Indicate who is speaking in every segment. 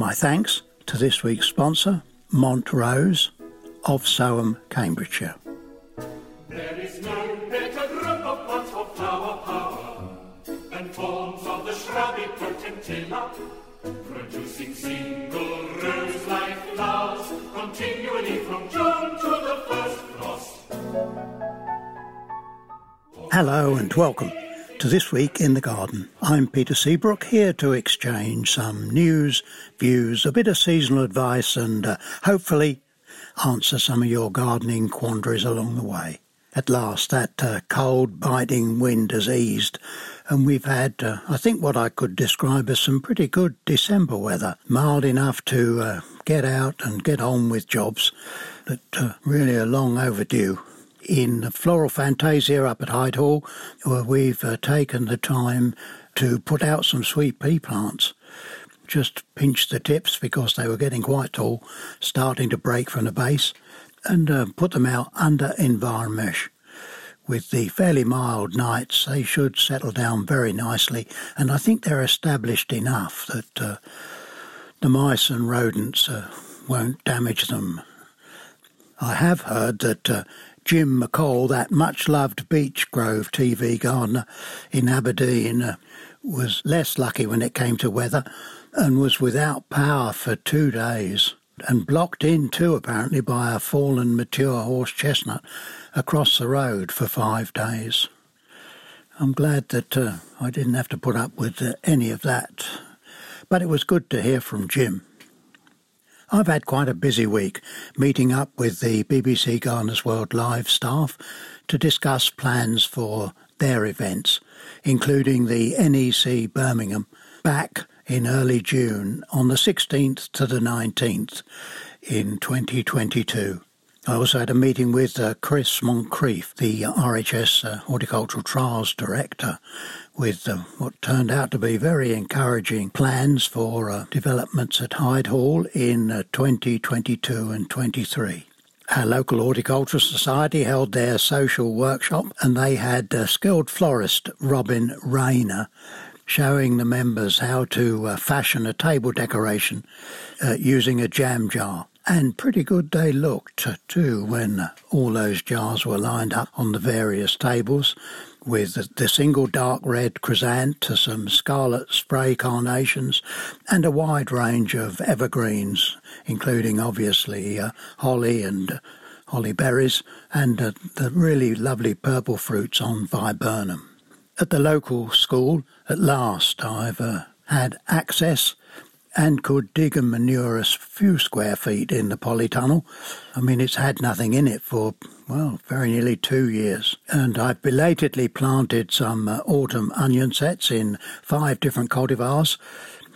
Speaker 1: My thanks to this week's sponsor, Montrose of Soham, Cambridgeshire.
Speaker 2: There is no better group of plants for flower power than forms of the shrubby potentilla, producing single rose-like flowers continually from June to the first frost.
Speaker 1: Hello and welcome to This Week in the Garden. I'm Peter Seabrook here to exchange some news, views, a bit of seasonal advice and uh, hopefully answer some of your gardening quandaries along the way. At last, that uh, cold, biting wind has eased, and we've had, uh, I think, what I could describe as some pretty good December weather. Mild enough to uh, get out and get on with jobs that uh, really are long overdue. In the Floral Fantasia up at Hyde Hall, where we've uh, taken the time to put out some sweet pea plants just pinched the tips because they were getting quite tall, starting to break from the base, and uh, put them out under Enviromesh. With the fairly mild nights, they should settle down very nicely, and I think they're established enough that uh, the mice and rodents uh, won't damage them. I have heard that uh, Jim McColl, that much loved Beechgrove TV gardener in Aberdeen, uh, was less lucky when it came to weather and was without power for two days and blocked in too apparently by a fallen mature horse chestnut across the road for five days. I'm glad that uh, I didn't have to put up with uh, any of that, but it was good to hear from Jim. I've had quite a busy week meeting up with the BBC Gardeners World Live staff to discuss plans for their events, including the NEC Birmingham back in early June on the 16th to the 19th in 2022. I also had a meeting with uh, Chris Moncrief, the RHS uh, Horticultural Trials Director, with uh, what turned out to be very encouraging plans for uh, developments at Hyde Hall in uh, 2022 and 23. Our local horticultural society held their social workshop and they had uh, skilled florist Robin Rayner showing the members how to uh, fashion a table decoration uh, using a jam jar. And pretty good they looked too when all those jars were lined up on the various tables with the single dark red chrysanthemum, scarlet spray carnations, and a wide range of evergreens, including obviously uh, holly and holly berries, and uh, the really lovely purple fruits on viburnum. At the local school, at last, I've uh, had access and could dig and manure a few square feet in the polytunnel. I mean, it's had nothing in it for, well, very nearly two years. And I've belatedly planted some uh, autumn onion sets in five different cultivars.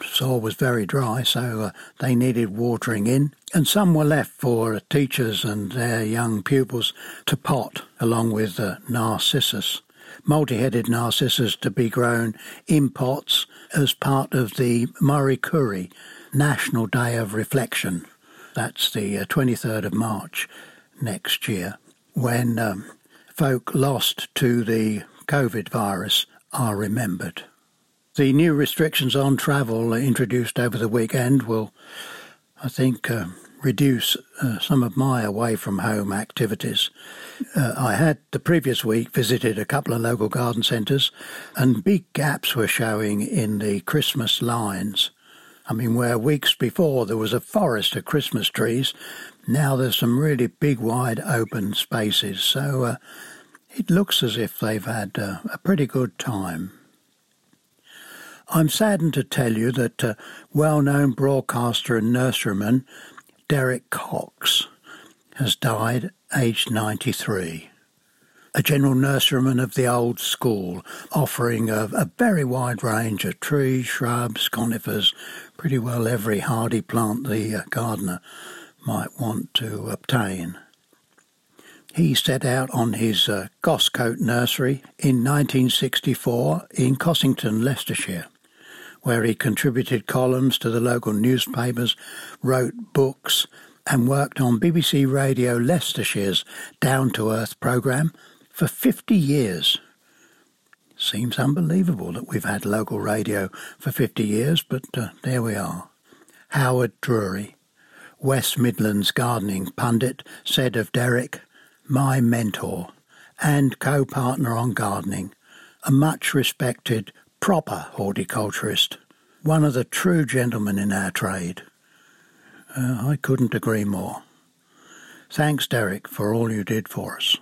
Speaker 1: Soil was very dry, so uh, they needed watering in. And some were left for teachers and their young pupils to pot, along with uh, narcissus multi-headed narcissus to be grown in pots as part of the Marie Curie National Day of Reflection. That's the 23rd uh, of March next year, when um, folk lost to the COVID virus are remembered. The new restrictions on travel introduced over the weekend will, I think, uh, reduce uh, some of my away from home activities. Uh, I had the previous week visited a couple of local garden centres, and big gaps were showing in the Christmas lines. I mean, where weeks before there was a forest of Christmas trees, now there's some really big, wide open spaces. So uh, it looks as if they've had uh, a pretty good time. I'm saddened to tell you that uh, well known broadcaster and nurseryman Derek Cox has died aged 93. a general nurseryman of the old school, offering a, a very wide range of trees, shrubs, conifers, pretty well every hardy plant the uh, gardener might want to obtain. He set out on his uh, Goscote nursery in 1964 in Cossington, Leicestershire, where he contributed columns to the local newspapers, wrote books, and worked on BBC Radio Leicestershire's Down to Earth programme for 50 years. Seems unbelievable that we've had local radio for 50 years, but uh, there we are. Howard Drury, West Midlands gardening pundit, said of Derek, my mentor and co partner on gardening, a much respected, proper horticulturist, one of the true gentlemen in our trade. Uh, I couldn't agree more. Thanks, Derek, for all you did for us.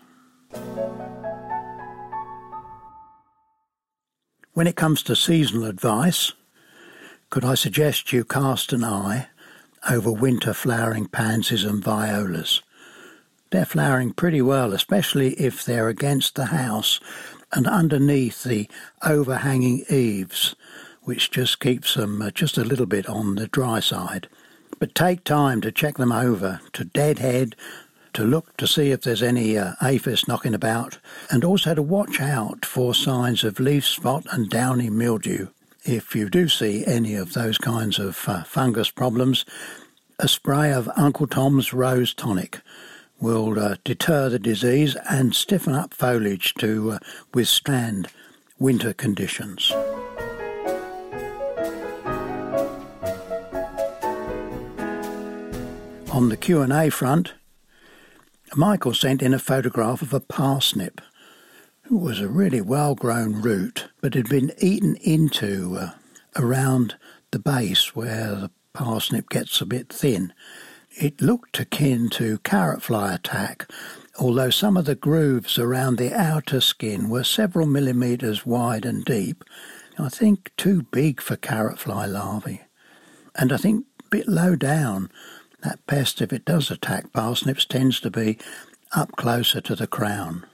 Speaker 1: When it comes to seasonal advice, could I suggest you cast an eye over winter flowering pansies and violas? They're flowering pretty well, especially if they're against the house and underneath the overhanging eaves, which just keeps them uh, just a little bit on the dry side. But take time to check them over, to deadhead, to look to see if there's any uh, aphis knocking about, and also to watch out for signs of leaf spot and downy mildew. If you do see any of those kinds of uh, fungus problems, a spray of Uncle Tom's Rose Tonic will uh, deter the disease and stiffen up foliage to uh, withstand winter conditions. On the Q&A front, Michael sent in a photograph of a parsnip. It was a really well-grown root, but had been eaten into uh, around the base where the parsnip gets a bit thin it looked akin to carrot fly attack, although some of the grooves around the outer skin were several millimetres wide and deep. I think too big for carrot fly larvae. And I think a bit low down. That pest, if it does attack parsnips, tends to be up closer to the crown.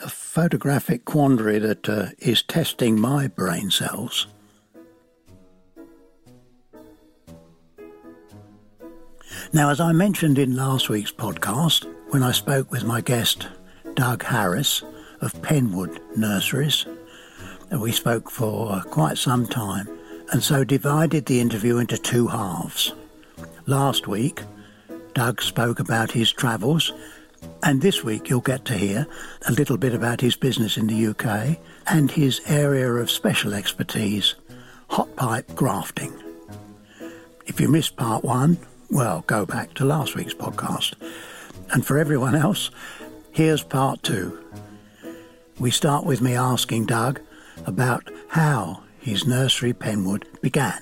Speaker 1: A photographic quandary that uh, is testing my brain cells. Now, as I mentioned in last week's podcast, when I spoke with my guest, Doug Harris of Penwood Nurseries, we spoke for quite some time and so divided the interview into two halves. Last week, Doug spoke about his travels, and this week you'll get to hear a little bit about his business in the UK and his area of special expertise, hot pipe grafting. If you missed part one, well, go back to last week's podcast. And for everyone else, here's part two. We start with me asking Doug about how his nursery Penwood began.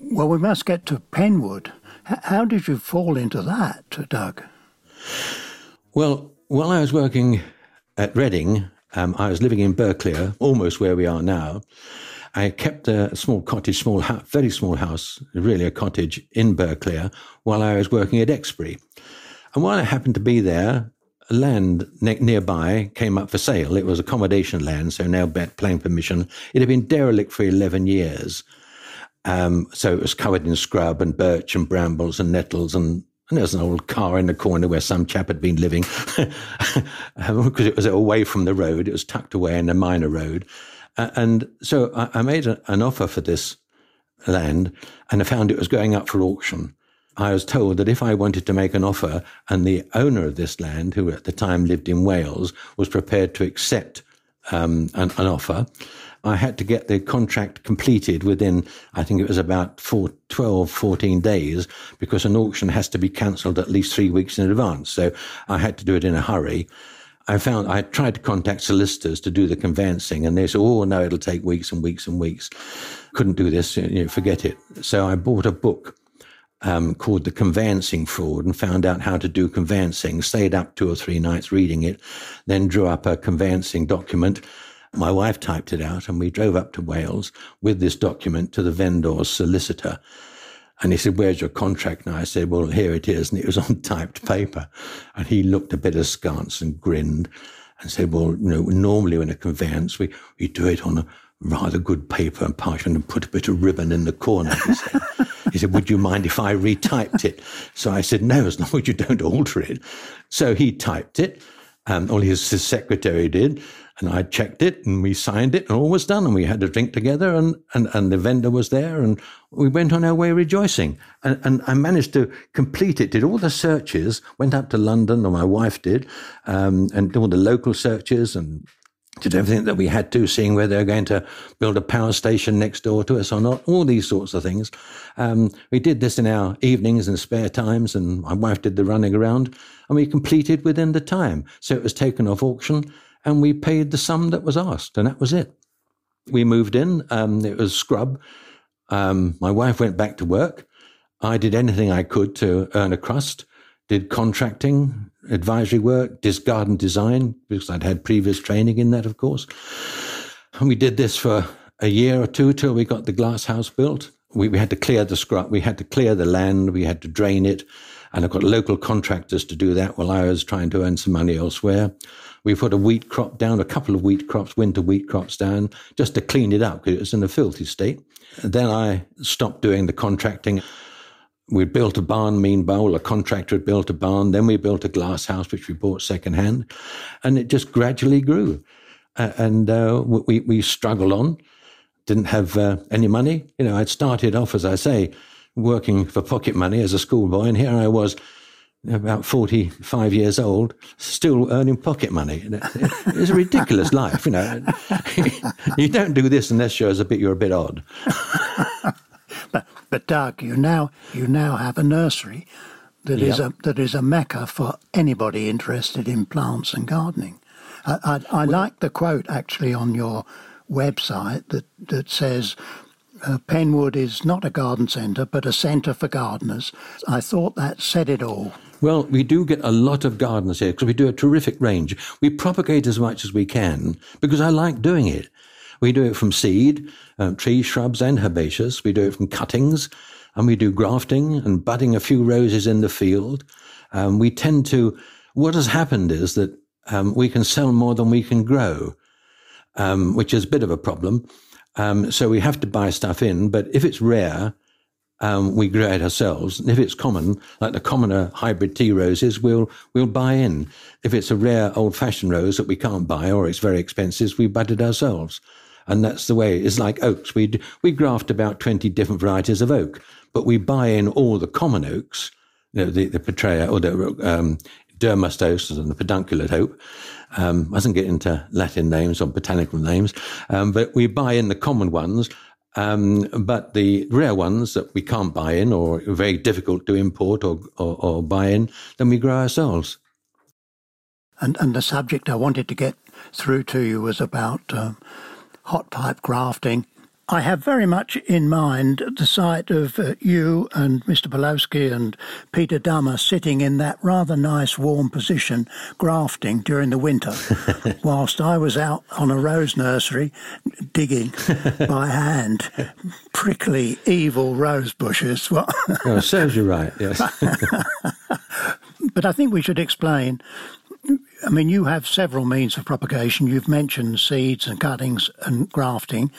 Speaker 1: Well, we must get to Penwood. H- how did you fall into that, Doug?
Speaker 3: Well, while I was working at Reading, um, I was living in Burghclere, almost where we are now, I kept a small cottage, small house, very small house, really a cottage in Burghclere, while I was working at Exbury. And while I happened to be there, land ne- nearby came up for sale. It was accommodation land, so now planning permission. It had been derelict for 11 years. Um, so it was covered in scrub and birch and brambles and nettles and and there was an old car in the corner where some chap had been living because it was away from the road. It was tucked away in a minor road. And so I made an offer for this land and I found it was going up for auction. I was told that if I wanted to make an offer and the owner of this land, who at the time lived in Wales, was prepared to accept um, an, an, offer, I had to get the contract completed within, I think it was about four, 12, 14 days, because an auction has to be cancelled at least three weeks in advance. So I had to do it in a hurry. I found I tried to contact solicitors to do the conveyancing, and they said, "Oh no, it'll take weeks and weeks and weeks." Couldn't do this, you know, forget it. So I bought a book um, called The Conveyancing Fraud and found out how to do conveyancing. Stayed up two or three nights reading it, then drew up a conveyancing document. My wife typed it out, and we drove up to Wales with this document to the vendor's solicitor. And he said, Where's your contract? And I said, Well, here it is. And it was on typed paper. And he looked a bit askance and grinned and said, Well, you know, normally in a conveyance, we, we do it on a rather good paper and parchment and put a bit of ribbon in the corner. He said, he said Would you mind if I retyped it? So I said, No, as long as you don't alter it. So he typed it. Um, or his, his secretary did. And I checked it and we signed it and all was done. And we had a drink together and, and, and the vendor was there and we went on our way rejoicing. And, and I managed to complete it, did all the searches, went up to London, or my wife did, um, and all the local searches and did everything that we had to, seeing where they're going to build a power station next door to us or not, all these sorts of things. Um, we did this in our evenings and spare times, and my wife did the running around, and we completed within the time. So it was taken off auction and we paid the sum that was asked, and that was it. We moved in. Um, it was scrub. Um, my wife went back to work. I did anything I could to earn a crust. Did contracting, advisory work, did garden design because I'd had previous training in that, of course. And we did this for a year or two till we got the glass house built. We, we had to clear the scrub. We had to clear the land. We had to drain it. And I got local contractors to do that while I was trying to earn some money elsewhere. We put a wheat crop down, a couple of wheat crops, winter wheat crops down, just to clean it up because it was in a filthy state. And then I stopped doing the contracting. We built a barn, meanwhile, a contractor had built a barn. Then we built a glass house, which we bought secondhand. And it just gradually grew. Uh, and uh, we, we struggled on, didn't have uh, any money. You know, I'd started off, as I say, working for pocket money as a schoolboy, and here I was about 45 years old, still earning pocket money. It's a ridiculous life, you know. you don't do this unless you're a bit, you're a bit odd.
Speaker 1: but, Doug, you now, you now have a nursery that yep. is a, that is a mecca for anybody interested in plants and gardening. I, I, I well, like the quote actually on your website that, that says, uh, Penwood is not a garden centre, but a centre for gardeners. I thought that said it all.
Speaker 3: Well, we do get a lot of gardeners here because we do a terrific range. We propagate as much as we can because I like doing it. We do it from seed, um, trees, shrubs, and herbaceous. We do it from cuttings, and we do grafting and budding a few roses in the field. Um, we tend to, what has happened is that um, we can sell more than we can grow, um, which is a bit of a problem. Um, so we have to buy stuff in, but if it's rare, um, we grow it ourselves. And if it's common, like the commoner hybrid tea roses, we'll we'll buy in. If it's a rare old fashioned rose that we can't buy or it's very expensive, we bud it ourselves. And that's the way. It's like oaks. We we graft about twenty different varieties of oak, but we buy in all the common oaks, you know, the the petraea or the um, Dermastos and the pedunculate oak. Um, I doesn't get into Latin names or botanical names, um, but we buy in the common ones um, but the rare ones that we can't buy in or very difficult to import or, or, or buy in, then we grow ourselves.
Speaker 1: And, and the subject I wanted to get through to you was about um, hot pipe grafting I have very much in mind the sight of uh, you and Mr. Pawlowski and Peter Dummer sitting in that rather nice warm position grafting during the winter, whilst I was out on a rose nursery digging by hand prickly, evil rose bushes.
Speaker 3: oh, serves you right, yes.
Speaker 1: but I think we should explain I mean, you have several means of propagation. You've mentioned seeds and cuttings and grafting.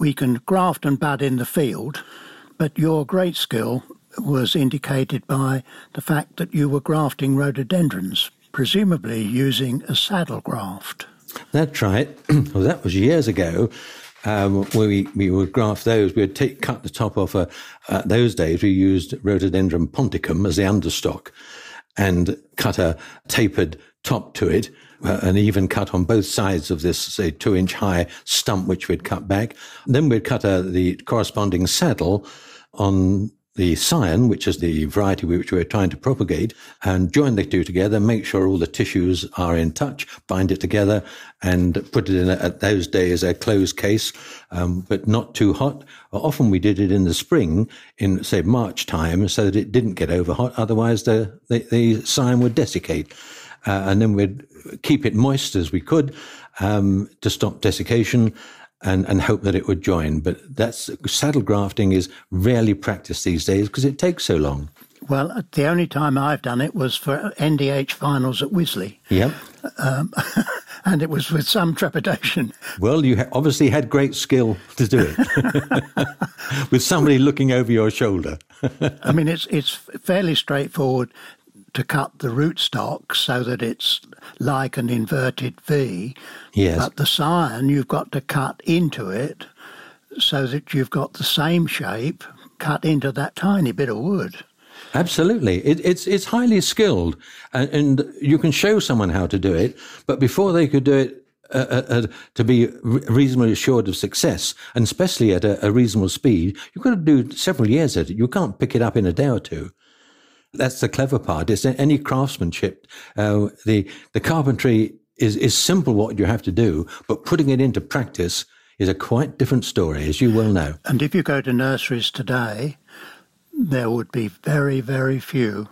Speaker 1: We can graft and bud in the field, but your great skill was indicated by the fact that you were grafting rhododendrons, presumably using a saddle graft.
Speaker 3: That's right. well, that was years ago. Um, where we, we would graft those, we would take, cut the top off. A, uh, those days, we used Rhododendron ponticum as the understock and cut a tapered top to it, uh, an even cut on both sides of this, say, two inch high stump, which we'd cut back. Then we'd cut a, the corresponding saddle on the scion, which is the variety which we're trying to propagate, and join the two together, make sure all the tissues are in touch, bind it together, and put it in, a, at those days, a closed case, um, but not too hot. Often we did it in the spring, in, say, March time, so that it didn't get over hot, otherwise the, the, the scion would desiccate uh, and then we'd keep it moist as we could um, to stop desiccation. and, and hope that it would join. But that's saddle grafting is rarely practiced these days because it takes so long.
Speaker 1: Well, the only time I've done it was for NDH finals at Wisley.
Speaker 3: Yep.
Speaker 1: Um, and it was with some trepidation.
Speaker 3: Well, you ha- obviously had great skill to do it with somebody looking over your shoulder.
Speaker 1: I mean, it's it's fairly straightforward to cut the rootstock so that it's like an inverted V.
Speaker 3: Yes.
Speaker 1: But the scion, you've got to cut into it so that you've got the same shape cut into that tiny bit of wood.
Speaker 3: Absolutely, it, it's it's highly skilled, and, and, you can show someone how to do it. But before they could do it, uh, uh, uh to be reasonably assured of success, and especially at a, a, reasonable speed, you've got to do several years at it. You can't pick it up in a day or two. That's the clever part. It's any craftsmanship. Uh, the the carpentry is is simple what you have to do, but putting it into practice is a quite different story, as you well know.
Speaker 1: And if you go to nurseries today, there would be very, very few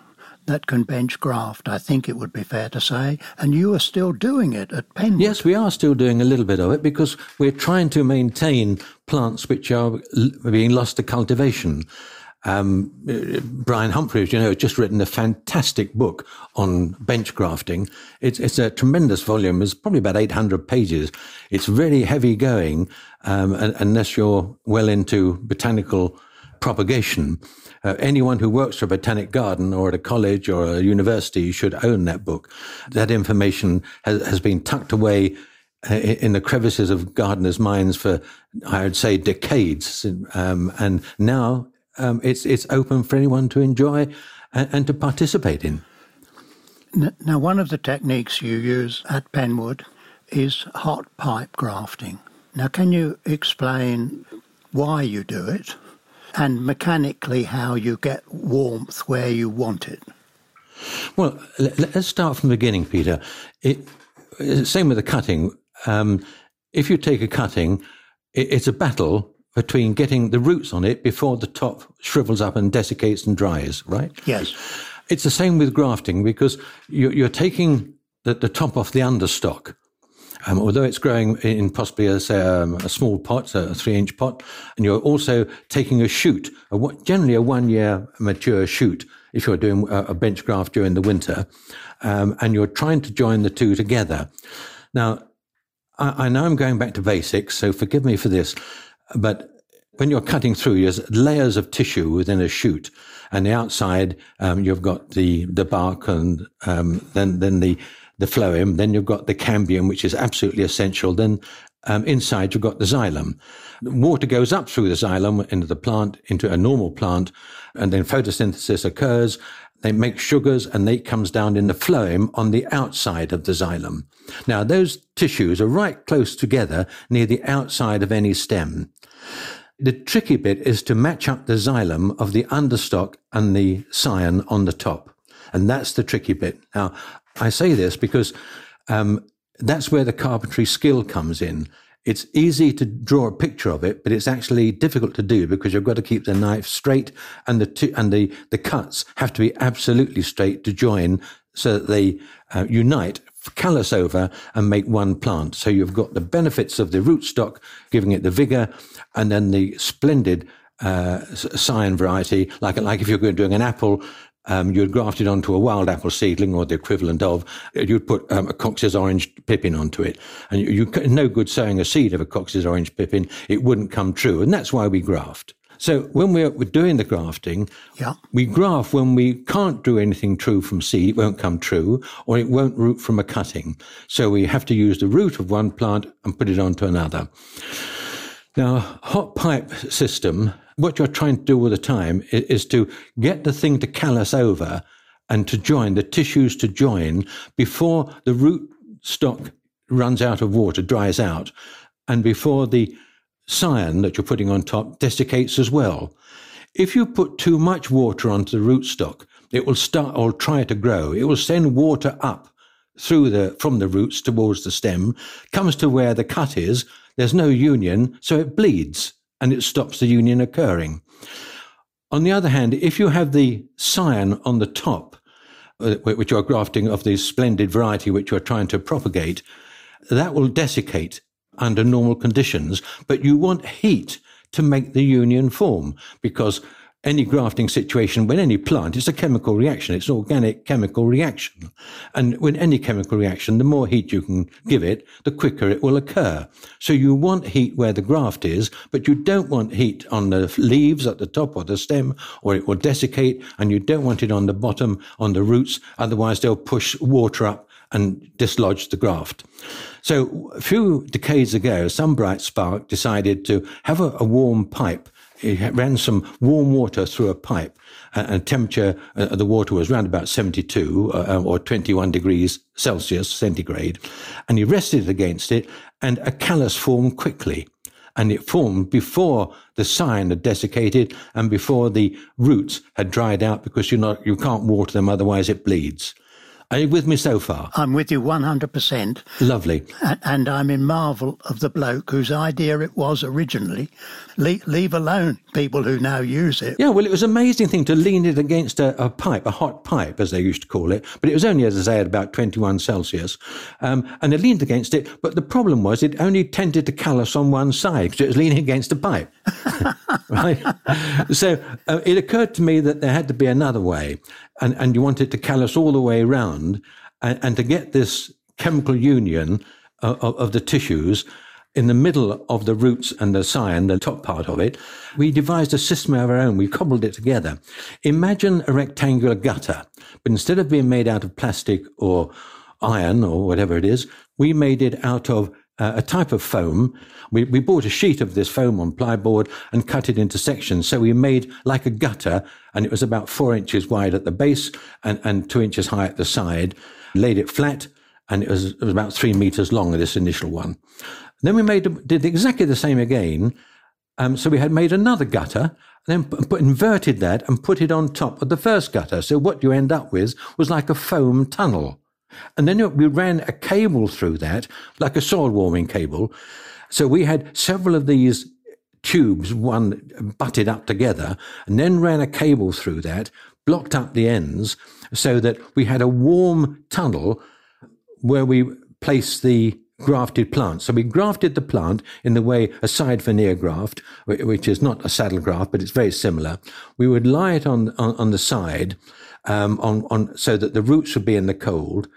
Speaker 1: that can bench graft, I think it would be fair to say. And you are still doing it at Penwood.
Speaker 3: Yes, we are still doing a little bit of it because we're trying to maintain plants which are being lost to cultivation. Um, Brian Humphreys, you know, has just written a fantastic book on bench grafting. It's, it's a tremendous volume. It's probably about 800 pages. It's very heavy going, um, unless you're well into botanical propagation. Uh, anyone who works for a botanic garden or at a college or a university should own that book. That information has, has been tucked away uh, in the crevices of gardeners' minds for, I would say, decades. Um, and now um, it's, it's open for anyone to enjoy and, and to participate in.
Speaker 1: Now, one of the techniques you use at Penwood is hot pipe grafting. Now, can you explain why you do it? and mechanically how you get warmth where you want it?
Speaker 3: Well, let's start from the beginning, Peter. It, same with the cutting. Um, if you take a cutting, it, it's a battle between getting the roots on it before the top shrivels up and desiccates and dries, right?
Speaker 1: Yes.
Speaker 3: It's the same with grafting because you're, you're taking the, top off the understock um, although it's growing in possibly a, say, um, a small pot, a three inch pot, and you're also taking a shoot, a, generally a one year mature shoot, if you're doing a, a bench graft during the winter, um, and you're trying to join the two together. Now, I, I know I'm going back to basics, so forgive me for this, but when you're cutting through, there's layers of tissue within a shoot, and the outside um, you've got the the bark, and um, then then the the phloem. Then you've got the cambium, which is absolutely essential. Then um, inside you've got the xylem. Water goes up through the xylem into the plant, into a normal plant, and then photosynthesis occurs. They make sugars and they comes down in the phloem on the outside of the xylem. Now those tissues are right close together near the outside of any stem. The tricky bit is to match up the xylem of the understock and the scion on the top. And that's the tricky bit. Now, I say this because um, that's where the carpentry skill comes in. It's easy to draw a picture of it, but it's actually difficult to do because you've got to keep the knife straight and the two, and the, the cuts have to be absolutely straight to join so that they uh, unite, callus over and make one plant. So you've got the benefits of the rootstock, giving it the vigor, and then the splendid uh, scion variety, like like if you're doing an apple um, you'd graft it onto a wild apple seedling or the equivalent of, you'd put um, a Cox's orange pippin onto it. And you, you, no good sowing a seed of a Cox's orange pippin, it wouldn't come true. And that's why we graft. So when we're, we're doing the grafting,
Speaker 1: yeah.
Speaker 3: we graft when we can't do anything true from seed, it won't come true, or it won't root from a cutting. So we have to use the root of one plant and put it onto another. Now, hot pipe system what you're trying to do all the time is, is to get the thing to callus over and to join, the tissues to join before the root stock runs out of water, dries out, and before the scion that you're putting on top desiccates as well. If you put too much water onto the rootstock, it will start or try to grow. It will send water up through the from the roots towards the stem, comes to where the cut is. There's no union, so it bleeds and it stops the union occurring. On the other hand, if you have the scion on the top, uh, which you are grafting of the splendid variety which you are trying to propagate, that will desiccate under normal conditions, but you want heat to make the union form because any grafting situation, when any plant, it's a chemical reaction. It's an organic chemical reaction. And when any chemical reaction, the more heat you can give it, the quicker it will occur. So you want heat where the graft is, but you don't want heat on the leaves at the top or the stem, or it will desiccate, and you don't want it on the bottom, on the roots. Otherwise, they'll push water up and dislodged the graft. So a few decades ago, some bright spark decided to have a, a warm pipe he ran some warm water through a pipe, and temperature of uh, the water was around about 72 uh, or 21 degrees Celsius centigrade, and he rested it against it, and a callus formed quickly. And it formed before the scion had desiccated and before the roots had dried out because you not you can't water them otherwise it bleeds. Are you with me so far?
Speaker 1: I'm with you 100%.
Speaker 3: Lovely.
Speaker 1: And I'm in marvel of the bloke whose idea it was originally. leave, leave alone people who now use it.
Speaker 3: Yeah, well, it was an amazing thing to lean it against a, a, pipe, a hot pipe, as they used to call it. But it was only, as I say, at about 21 Celsius. Um, and they leaned against it. But the problem was it only tended to callus on one side because it was leaning against a pipe. right? So uh, it occurred to me that there had to be another way and, and you want it to callus all the way around and, and to get this chemical union uh, of, of, the tissues in the middle of the roots and the scion, the top part of it, we devised a system of our own. We cobbled it together. Imagine a rectangular gutter, but instead of being made out of plastic or iron or whatever it is, we made it out of uh, a type of foam. We, we bought a sheet of this foam on plyboard and cut it into sections. So we made like a gutter and it was about four inches wide at the base and, and two inches high at the side. Laid it flat and it was, it was about three meters long, this initial one. Then we made, did exactly the same again. Um, so we had made another gutter, then put, inverted that and put it on top of the first gutter. So what you end up with was like a foam tunnel. And then we ran a cable through that, like a soil warming cable. So we had several of these tubes, one butted up together, and then ran a cable through that, blocked up the ends, so that we had a warm tunnel where we placed the grafted plant. So we grafted the plant in the way a side veneer graft, which is not a saddle graft, but it's very similar. We would lie it on on, on the side, um, on on so that the roots would be in the cold,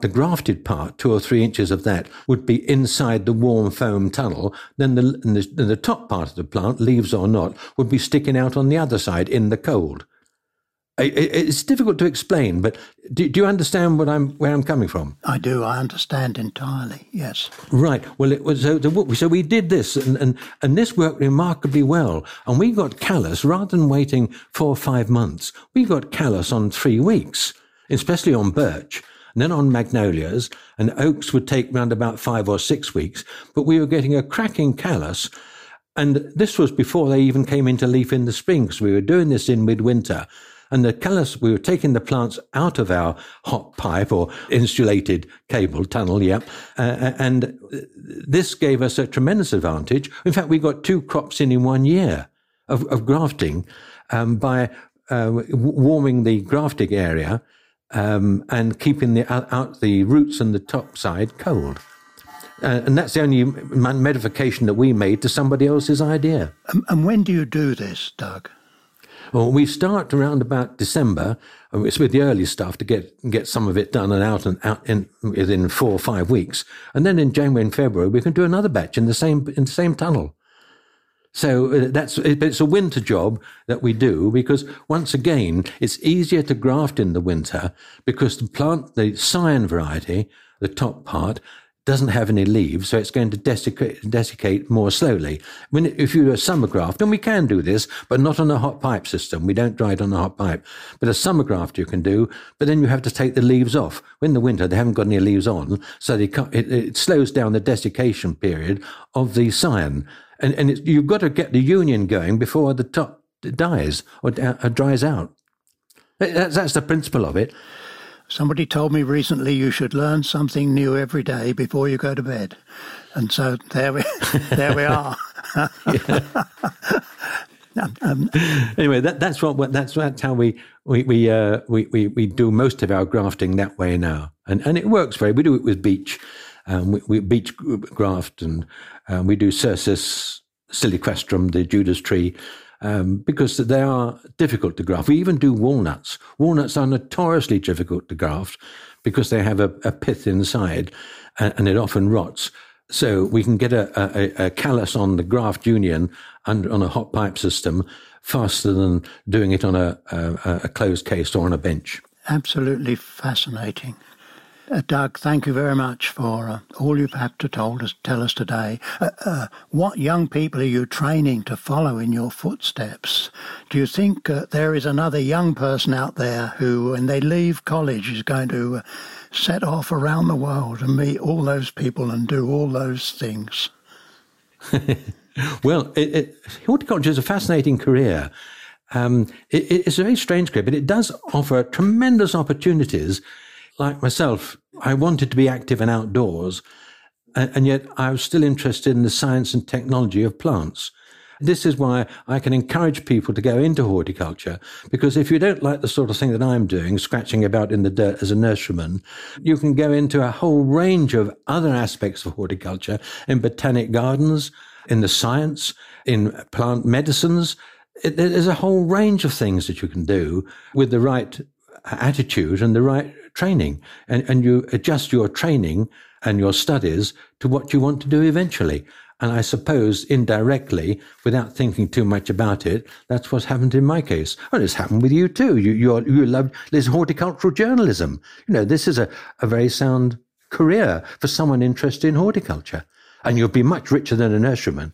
Speaker 3: the grafted part, two or three inches of that, would be inside the warm foam tunnel. Then the, the, the top part of the plant, leaves or not, would be sticking out on the other side in the cold. It's difficult to explain, but do, do, you understand what I'm where I'm coming from?
Speaker 1: I do. I understand entirely. Yes.
Speaker 3: Right. Well, it was so, so we did this, and, and and this worked remarkably well. And we got callus rather than waiting four or five months. We got callus on three weeks, especially on birch and then on magnolias, and oaks would take round about five or six weeks. But we were getting a cracking callus. And this was before they even came into leaf in the spring, because we were doing this in midwinter. And the callus, we were taking the plants out of our hot pipe or insulated cable tunnel, yeah. Uh, and this gave us a tremendous advantage. In fact, we got two crops in in one year of, of grafting um, by uh, warming the grafting area um, and keeping the out, the roots and the top side cold. Uh, and that's the only modification that we made to somebody else's idea.
Speaker 1: And when do you do this, Doug?
Speaker 3: Well, we start around about December. It's with the early stuff to get get some of it done and out and out in within four or five weeks, and then in January and February we can do another batch in the same in the same tunnel. So uh, that's it's a winter job that we do because once again it's easier to graft in the winter because the plant the scion variety the top part doesn't have any leaves, so it's going to desiccate, desiccate more slowly. When, if you do a summer graft, and we can do this, but not on a hot pipe system. We don't dry it on a hot pipe. But a summer graft you can do, but then you have to take the leaves off. In the winter, they haven't got any leaves on, so it, it, slows down the desiccation period of the scion and and you've got to get the union going before the top dies or, or dries out. That's, that's the principle of it.
Speaker 1: Somebody told me recently you should learn something new every day before you go to bed, and so there we there we are.
Speaker 3: um, anyway, that, that's what that's that's how we we we, uh, we we we do most of our grafting that way now, and and it works very. We do it with beech Um, we, we, beech graft and um, we do Cercis siliquastrum, the Judas tree, um, because they are difficult to graft. We even do walnuts. Walnuts are notoriously difficult to graft because they have a, a pith inside and, and, it often rots. So we can get a, a, a callus on the graft union under, on a hot pipe system faster than doing it on a, a closed case or on a bench.
Speaker 1: Absolutely fascinating. Uh, Doug, thank you very much for uh, all you've had to told us, tell us today. Uh, uh, what young people are you training to follow in your footsteps? Do you think uh, there is another young person out there who, when they leave college, is going to uh, set off around the world and meet all those people and do all those things?
Speaker 3: well, it, it, horticulture is a fascinating career. Um, it, it's a very strange career, but it does offer tremendous opportunities like myself, I wanted to be active and outdoors, and yet I was still interested in the science and technology of plants. This is why I can encourage people to go into horticulture, because if you don't like the sort of thing that I'm doing, scratching about in the dirt as a nurseryman, you can go into a whole range of other aspects of horticulture in botanic gardens, in the science, in plant medicines. there's a whole range of things that you can do with the right attitude and the right training and, and you adjust your training and your studies to what you want to do eventually. And I suppose indirectly, without thinking too much about it, that's what's happened in my case. Well, it's happened with you too. You, you, you love this horticultural journalism. You know, this is a, a very sound career for someone interested in horticulture. And you'll be much richer than a nurseryman.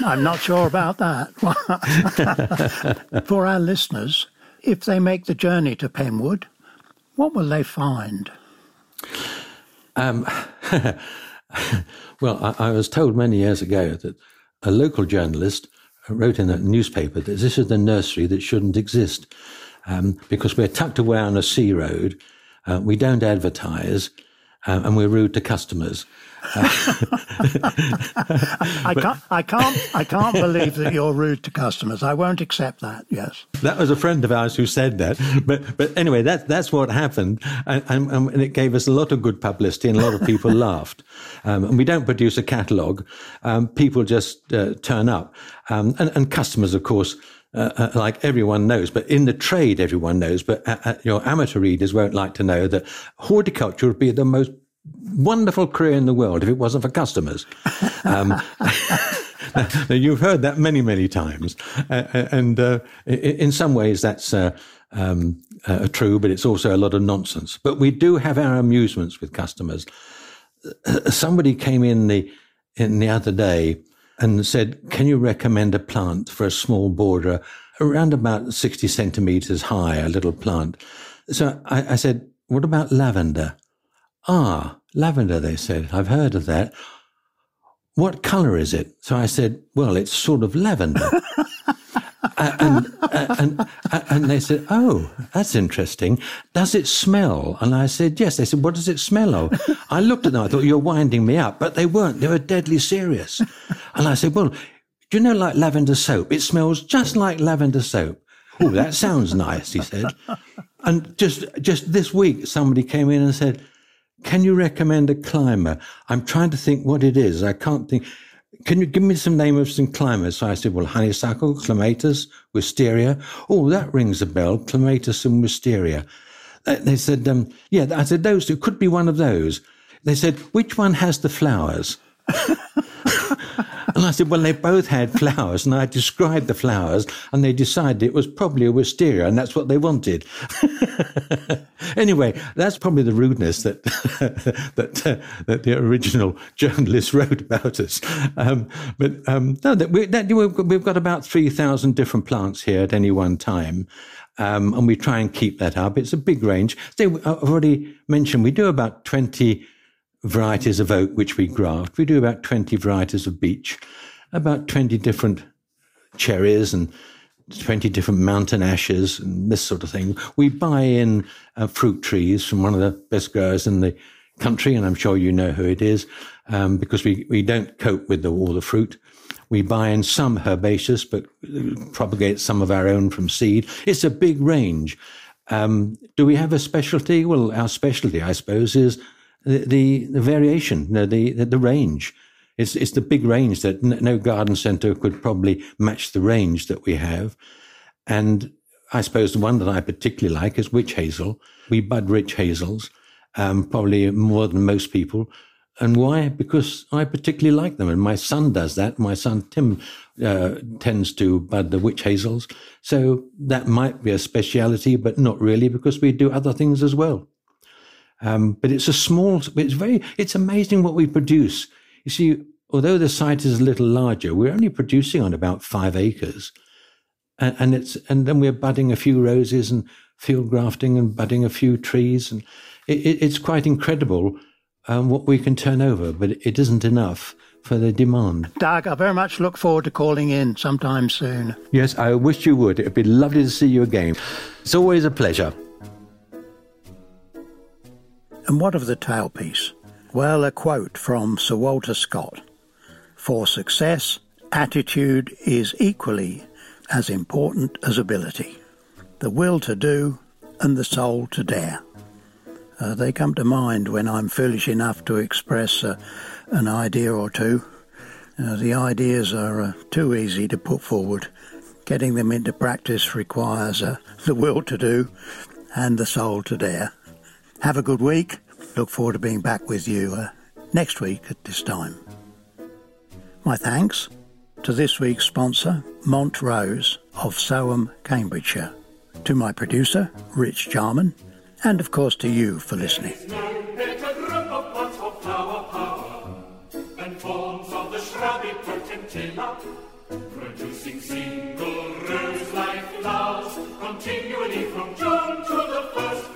Speaker 1: I'm not sure about that. for our listeners, if they make the journey to Penwood, what will they find?
Speaker 3: Um, well, I, I, was told many years ago that a local journalist wrote in a newspaper that this is the nursery that shouldn't exist um, because we're tucked away on a sea road, uh, we don't advertise, uh, and we're rude to customers.
Speaker 1: I can't, I can't, I can't believe that you're rude to customers. I won't accept that. Yes,
Speaker 3: that was a friend of ours who said that. But, but anyway, that's that's what happened, and, and, and, it gave us a lot of good publicity, and a lot of people laughed. Um, and we don't produce a catalogue; um, people just uh, turn up, um, and, and customers, of course. Uh, uh, like everyone knows, but in the trade, everyone knows, but uh your amateur readers won't like to know that horticulture would be the most wonderful career in the world if it wasn't for customers. Um, you've heard that many, many times. Uh, uh and uh, in some ways, that's uh, um, uh, true, but it's also a lot of nonsense. But we do have our amusements with customers. Uh, somebody came in the, in the other day and said, Can you recommend a plant for a small border around about 60 centimeters high, a little plant? So I, I said, What about lavender? Ah, lavender, they said. I've heard of that. What color is it? So I said, Well, it's sort of lavender. and, and, and they said, Oh, that's interesting. Does it smell? And I said, Yes. They said, What does it smell of? I looked at them. I thought, You're winding me up. But they weren't. They were deadly serious. And I said, Well, do you know like lavender soap? It smells just like lavender soap. Oh, that sounds nice, he said. And just, just this week, somebody came in and said, can you recommend a climber? I'm trying to think what it is. I can't think. Can you give me some name of some climbers? So I said, well, honeysuckle, clematis, wisteria. Oh, that rings a bell. Clematis and wisteria. They said, um, yeah, I said, those two could be one of those. They said, which one has the flowers? And I said, well, they both had flowers, and I described the flowers, and they decided it was probably a wisteria, and that's what they wanted. anyway, that's probably the rudeness that that uh, that the original journalist wrote about us. Um, but um, no, that we, that we've got about three thousand different plants here at any one time. Um, and we try and keep that up. It's a big range. So I've already mentioned we do about 20 varieties of oak which we graft. We do about 20 varieties of beech, about 20 different cherries and 20 different mountain ashes and this sort of thing. We buy in uh, fruit trees from one of the best growers in the country, and I'm sure you know who it is, um, because we, we don't cope with the, all the fruit. We buy in some herbaceous, but propagate some of our own from seed. It's a big range. Um, do we have a specialty? Well, our specialty, I suppose, is the, the, variation, the, the, the range. It's, it's the big range that no garden centre could probably match the range that we have. And I suppose the one that I particularly like is witch hazel. We bud witch hazels, um, probably more than most people. And why? Because I particularly like them. And my son does that. My son Tim uh, tends to bud the witch hazels. So that might be a speciality, but not really because we do other things as well. Um, but it's a small, it's very, it's amazing what we produce. You see, although the site is a little larger, we're only producing on about five acres. And, and it's, and then we're budding a few roses and field grafting and budding a few trees. And it, it, it's quite incredible um, what we can turn over, but it isn't enough for the demand.
Speaker 1: Doug, I very much look forward to calling in sometime soon.
Speaker 3: Yes, I wish you would. It'd be lovely to see you again. It's always a pleasure.
Speaker 1: And what of the tailpiece? Well, a quote from Sir Walter Scott For success, attitude is equally as important as ability. The will to do and the soul to dare. Uh, they come to mind when I'm foolish enough to express uh, an idea or two. Uh, the ideas are uh, too easy to put forward. Getting them into practice requires uh, the will to do and the soul to dare. Have a good week. Look forward to being back with you uh, next week at this time. My thanks to this week's sponsor, Montrose of Soham, Cambridgeshire, to my producer, Rich Jarman, and of course to you for listening.
Speaker 2: continually from June to the first